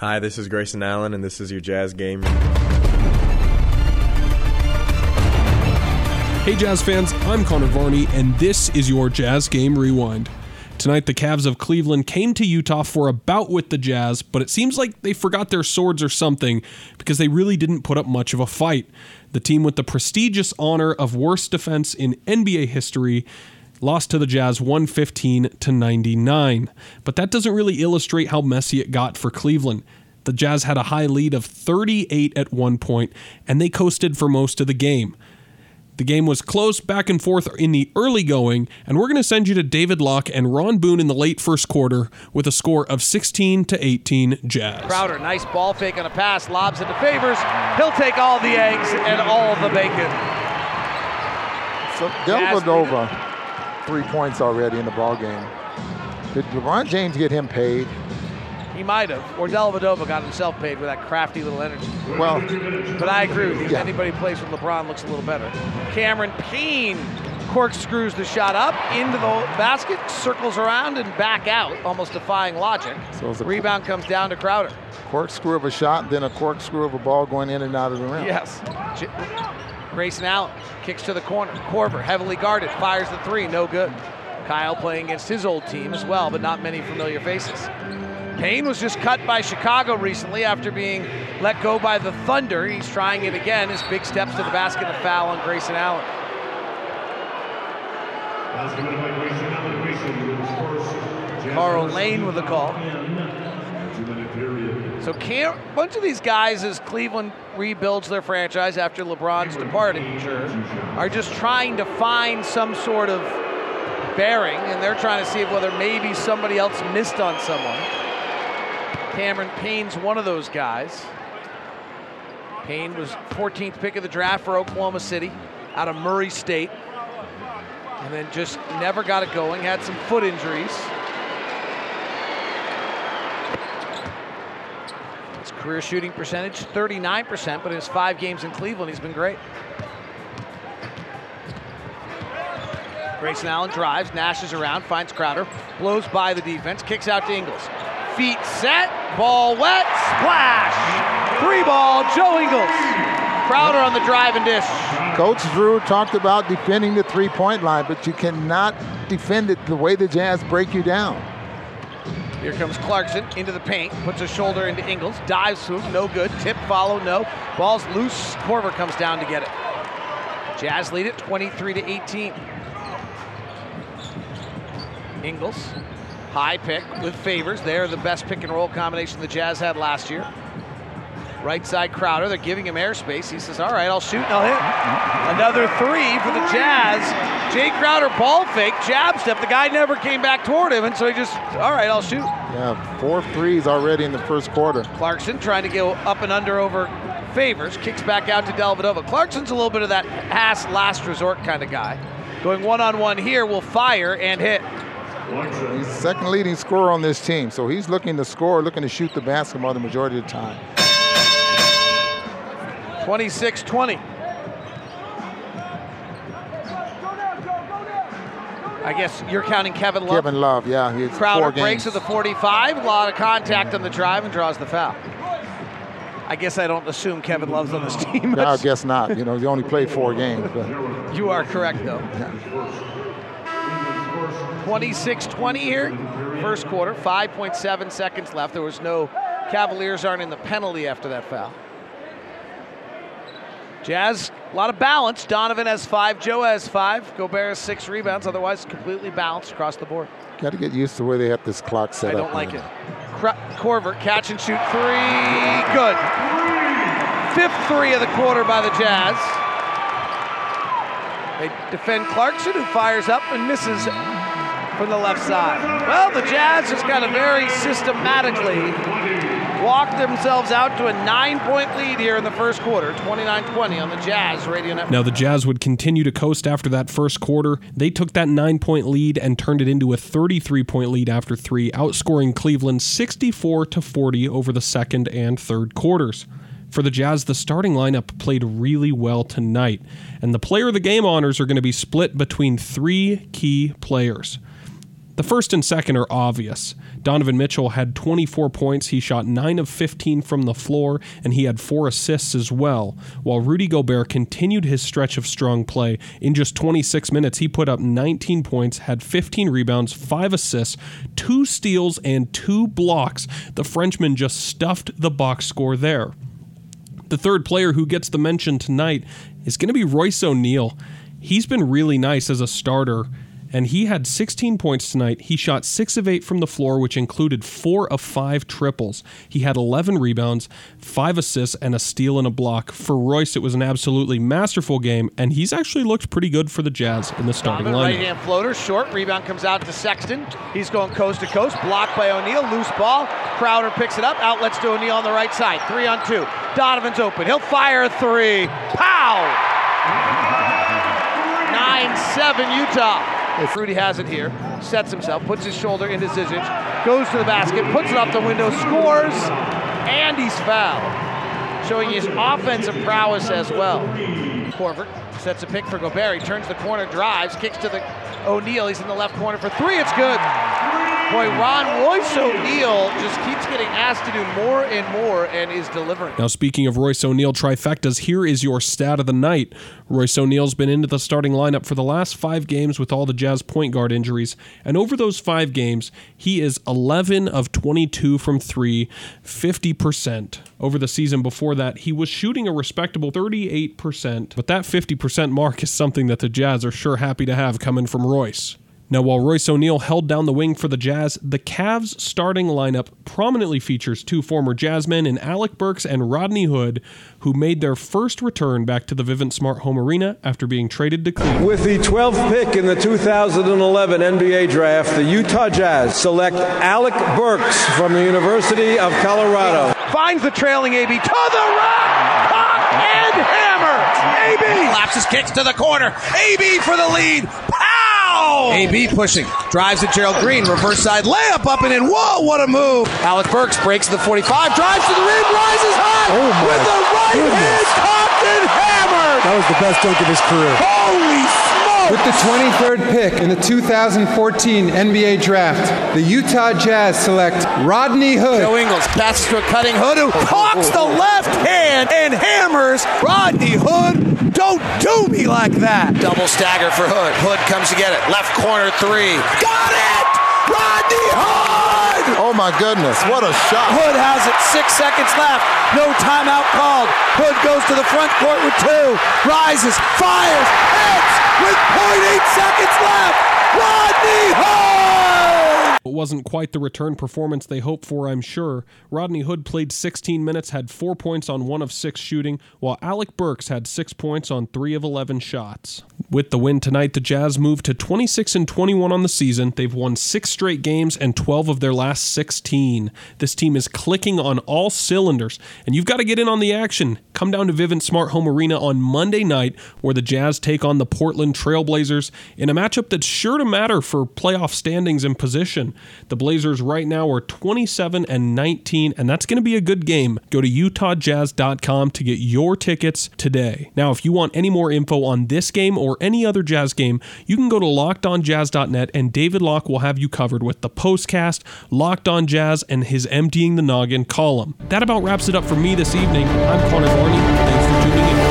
Hi, this is Grayson Allen, and this is your Jazz Game. Hey, Jazz fans, I'm Connor Varney, and this is your Jazz Game Rewind. Tonight, the Cavs of Cleveland came to Utah for a bout with the Jazz, but it seems like they forgot their swords or something because they really didn't put up much of a fight. The team with the prestigious honor of worst defense in NBA history lost to the Jazz 115 to 99. But that doesn't really illustrate how messy it got for Cleveland. The Jazz had a high lead of 38 at one point, and they coasted for most of the game. The game was close back and forth in the early going, and we're going to send you to David Locke and Ron Boone in the late first quarter with a score of 16 to 18 Jazz. Crowder, nice ball fake on a pass, lobs into Favors. He'll take all the eggs and all the bacon. So Dellavedova three points already in the ball game. Did LeBron James get him paid? He might have. Or Dellavedova got himself paid with that crafty little energy. Well, but I agree with you. Yeah. Anybody plays with LeBron looks a little better. Cameron Payne corkscrews the shot up into the basket, circles around and back out, almost defying logic. So a- Rebound comes down to Crowder. corkscrew of a shot, then a corkscrew of a ball going in and out of the rim. Yes. Grayson Allen kicks to the corner. Korver heavily guarded, fires the three, no good. Kyle playing against his old team as well, but not many familiar faces. Payne was just cut by Chicago recently after being let go by the Thunder. He's trying it again. His big steps to the basket, a foul on Grayson Allen. Karl Lane with a call. So a bunch of these guys, as Cleveland rebuilds their franchise after LeBron's departure, are just trying to find some sort of bearing, and they're trying to see whether maybe somebody else missed on someone. Cameron Payne's one of those guys. Payne was 14th pick of the draft for Oklahoma City, out of Murray State, and then just never got it going. Had some foot injuries. Career shooting percentage 39%, but in his five games in Cleveland, he's been great. Grayson Allen drives, Nash is around, finds Crowder, blows by the defense, kicks out to Ingles. Feet set, ball wet, splash! Three ball, Joe Ingles. Crowder on the drive and dish. Coach Drew talked about defending the three-point line, but you cannot defend it the way the Jazz break you down. Here comes Clarkson into the paint, puts a shoulder into Ingles, dives swoop, no good. Tip, follow, no. Ball's loose. Korver comes down to get it. Jazz lead it 23 to 18. Ingles, high pick with Favors. They're the best pick and roll combination the Jazz had last year. Right side Crowder, they're giving him airspace. He says, All right, I'll shoot and I'll hit. Another three for the Jazz. Jae Crowder ball fake, jab step. The guy never came back toward him, and so he just, All right, I'll shoot. Yeah, four threes already in the first quarter. Clarkson trying to go up and under over Favors, kicks back out to Dellavedova. Clarkson's a little bit of that pass last resort kind of guy. Going one on one here, will fire and hit. He's second leading scorer on this team, so he's looking to score, looking to shoot the basketball the majority of the time. 26 20. I guess you're counting Kevin Love. Kevin Love, yeah, he's Crowder breaks games. at the 45, a lot of contact on the drive and draws the foul. I guess I don't assume Kevin Love's on this team. No, I guess not. You know, he only played four games, but You are correct, though. 26 20 here, first quarter, 5.7 seconds left. There was no Cavaliers aren't in the penalty after that foul. Jazz, a lot of balance. Donovan has five, Joe has five, Gobert has six rebounds, otherwise, completely balanced across the board. got to get used to the way they have this clock set up. I don't like man. it. Cr- Korver, catch and shoot three. Good. Fifth three of the quarter by the Jazz. They defend Clarkson, who fires up and misses from the left side. Well, the Jazz just kind of very systematically walked themselves out to a nine point lead here in the first quarter, 29 20 on the Jazz Radio Network. Now, the Jazz would continue to coast after that first quarter. They took that nine point lead and turned it into a 33 point lead after three, outscoring Cleveland 64 to 40 over the second and third quarters. For the Jazz, the starting lineup played really well tonight, and the player of the game honors are going to be split between three key players. The first and second are obvious. Donovan Mitchell had 24 points. He shot 9 of 15 from the floor, and he had 4 assists as well. While Rudy Gobert continued his stretch of strong play, in just 26 minutes, he put up 19 points, had 15 rebounds, 5 assists, 2 steals, and 2 blocks. The Frenchman just stuffed the box score there. The third player who gets the mention tonight is going to be Royce O'Neale. He's been really nice as a starter and he had 16 points tonight. He shot 6 of 8 from the floor, which included 4 of 5 triples. He had 11 rebounds, 5 assists, and a steal and a block. For Royce, it was an absolutely masterful game, and he's actually looked pretty good for the Jazz in the starting Donovan, lineup. Right hand floater, short rebound comes out to Sexton. He's going coast to coast, blocked by O'Neale, loose ball. Crowder picks it up, outlets to O'Neale on the right side. Three on two. Donovan's open. He'll fire a three. Pow! 9 7 Utah. If Rudy has it here, sets himself, puts his shoulder into Zizic, goes to the basket, puts it off the window, scores, and he's fouled. Showing his offensive prowess as well. Korver sets a pick for Gobert. He turns the corner, drives, kicks to the O'Neale. He's in the left corner for three. It's good. Boy, Ron Royce O'Neale just keeps getting asked to do more and more and is delivering. Now, speaking of Royce O'Neale trifectas, here is your stat of the night. Royce O'Neale's been into the starting lineup for the last five games with all the Jazz point guard injuries, and over those five games, he is 11 of 22 from three, 50%. Over the season before that, he was shooting a respectable 38%, but that 50% mark is something that the Jazz are sure happy to have coming from Royce. Now, while Royce O'Neale held down the wing for the Jazz, the Cavs' starting lineup prominently features two former Jazzmen in Alec Burks and Rodney Hood, who made their first return back to the Vivint Smart Home Arena after being traded to Cleveland. With the 12th pick in the 2011 NBA Draft, the Utah Jazz select Alec Burks from the University of Colorado. Finds the trailing AB to the rack, pop and hammer. AB collapses, kicks to the corner. AB for the lead. Pow! AB pushing, drives to Gerald Green, reverse side layup up and in. Whoa, what a move! Alec Burks breaks the 45, drives to the rim, rises high Oh my with the right goodness. hand, cocked and hammered. That was the best dunk of his career. Holy smokes! With the 23rd pick in the 2014 NBA Draft, the Utah Jazz select Rodney Hood. Joe Ingles passes to a cutting Hood who oh, oh, cocks oh, the left hand and hammers Rodney Hood. Don't do me like that. Double stagger for Hood. Hood comes to get it. Left corner three. Got it! Rodney Hood! Oh my goodness, what a shot. Hood has it. Six seconds left. No timeout called. Hood goes to the front court with two. Rises, fires, hits with 0.8 seconds left. Rodney Hood! It wasn't quite the return performance they hoped for, I'm sure. Rodney Hood played 16 minutes, had four points on one of six shooting, while Alec Burks had six points on three of 11 shots. With the win tonight, the Jazz moved to 26 and 21 on the season. They've won six straight games and 12 of their last 16. This team is clicking on all cylinders, and you've got to get in on the action. Come down to Vivint Smart Home Arena on Monday night, where the Jazz take on the Portland Trailblazers in a matchup that's sure to matter for playoff standings and position. The Blazers right now are 27 and 19, and that's going to be a good game. Go to utahjazz.com to get your tickets today. Now, if you want any more info on this game or any other Jazz game, you can go to lockedonjazz.net, and David Locke will have you covered with the postcast, Locked On Jazz, and his Emptying the Noggin column. That about wraps it up for me this evening. I'm Connor Varney. Thanks for tuning in.